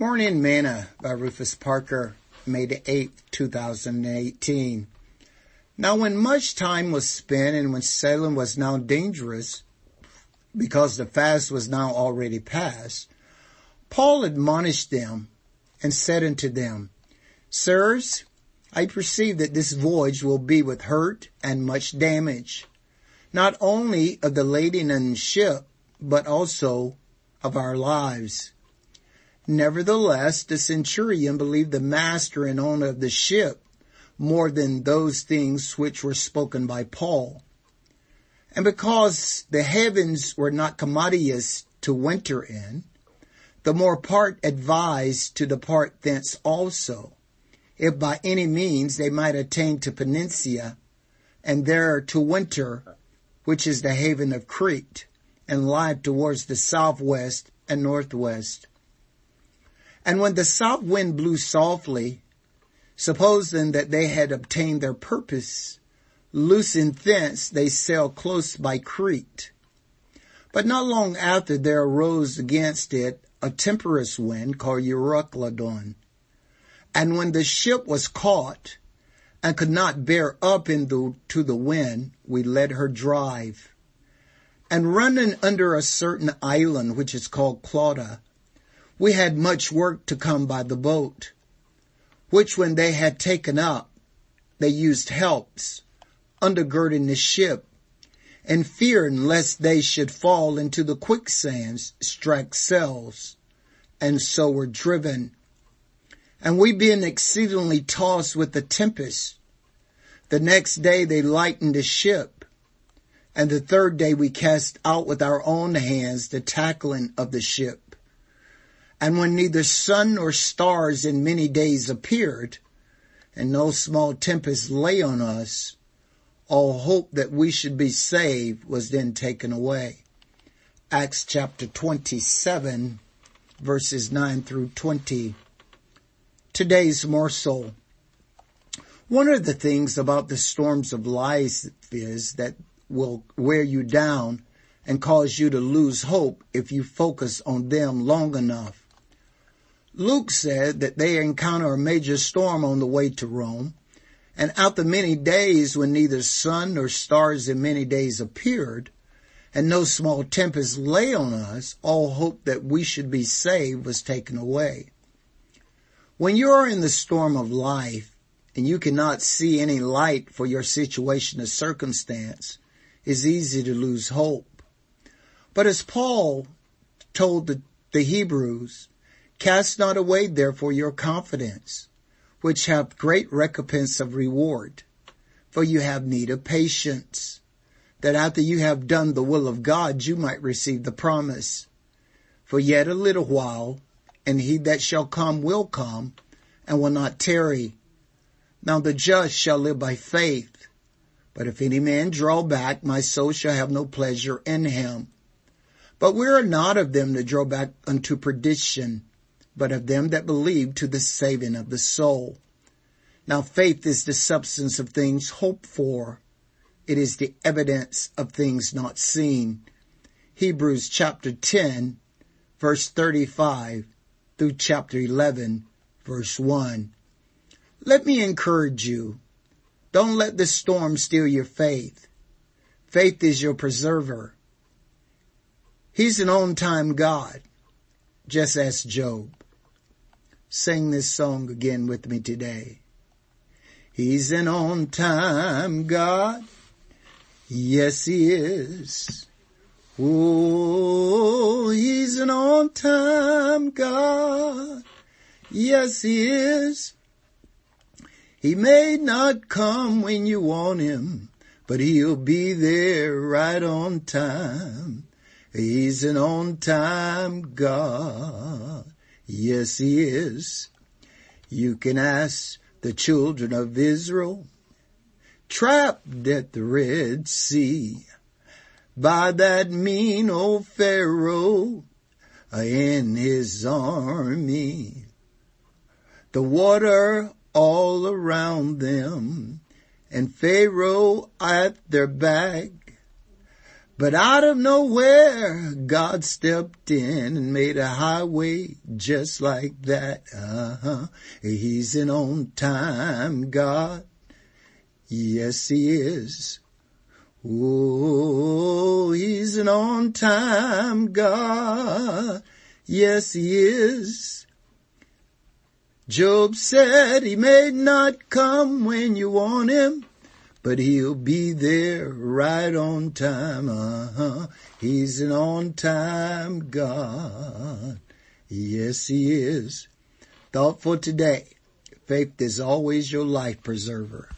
Morning Manna by Rufus Parker, May 8, 2018. Now when much time was spent and when sailing was now dangerous, because the fast was now already past, Paul admonished them and said unto them, Sirs, I perceive that this voyage will be with hurt and much damage, not only of the lading and ship, but also of our lives. Nevertheless, the centurion believed the master and owner of the ship more than those things which were spoken by Paul. And because the heavens were not commodious to winter in, the more part advised to depart thence also, if by any means they might attain to Phoenicia, and there to winter, which is the haven of Crete, and lie towards the southwest and northwest. And when the south wind blew softly, supposing that they had obtained their purpose, loosing thence they sailed close by Crete. But not long after there arose against it a tempestuous wind called Euroclydon. And when the ship was caught and could not bear up into to the wind, we let her drive. And running under a certain island which is called Clauda, we had much work to come by the boat, which when they had taken up, they used helps, undergirding the ship, and fearing lest they should fall into the quicksands, strike sails, and so were driven. And we being exceedingly tossed with the tempest, the next day they lightened the ship, and the third day we cast out with our own hands the tackling of the ship and when neither sun nor stars in many days appeared, and no small tempest lay on us, all hope that we should be saved was then taken away. Acts chapter 27 verses 9 through 20. Today's morsel. One of the things about the storms of life is that will wear you down and cause you to lose hope if you focus on them long enough. Luke said that they encounter a major storm on the way to Rome, and after many days when neither sun nor stars in many days appeared, and no small tempest lay on us, all hope that we should be saved was taken away. When you are in the storm of life and you cannot see any light for your situation or circumstance, it's easy to lose hope. But as Paul told the, the Hebrews, Cast not away therefore your confidence, which hath great recompense of reward. For you have need of patience, that after you have done the will of God, you might receive the promise. For yet a little while, and he that shall come will come, and will not tarry. Now the just shall live by faith. But if any man draw back, my soul shall have no pleasure in him. But we are not of them that draw back unto perdition, but of them that believe to the saving of the soul. Now faith is the substance of things hoped for. It is the evidence of things not seen. Hebrews chapter 10 verse 35 through chapter 11 verse 1. Let me encourage you. Don't let the storm steal your faith. Faith is your preserver. He's an on-time God, just as Job. Sing this song again with me today. He's an on time God. Yes, he is. Oh, he's an on time God. Yes, he is. He may not come when you want him, but he'll be there right on time. He's an on time God. Yes, he is. You can ask the children of Israel, trapped at the Red Sea by that mean old Pharaoh and his army. The water all around them and Pharaoh at their back. But out of nowhere, God stepped in and made a highway just like that. Uh-huh. He's an on time God. Yes, he is. Oh, he's an on time God. Yes, he is. Job said he may not come when you want him, but he'll be there right on time. Uh-huh. He's an on time God. Yes, he is. Thought for today. Faith is always your life preserver.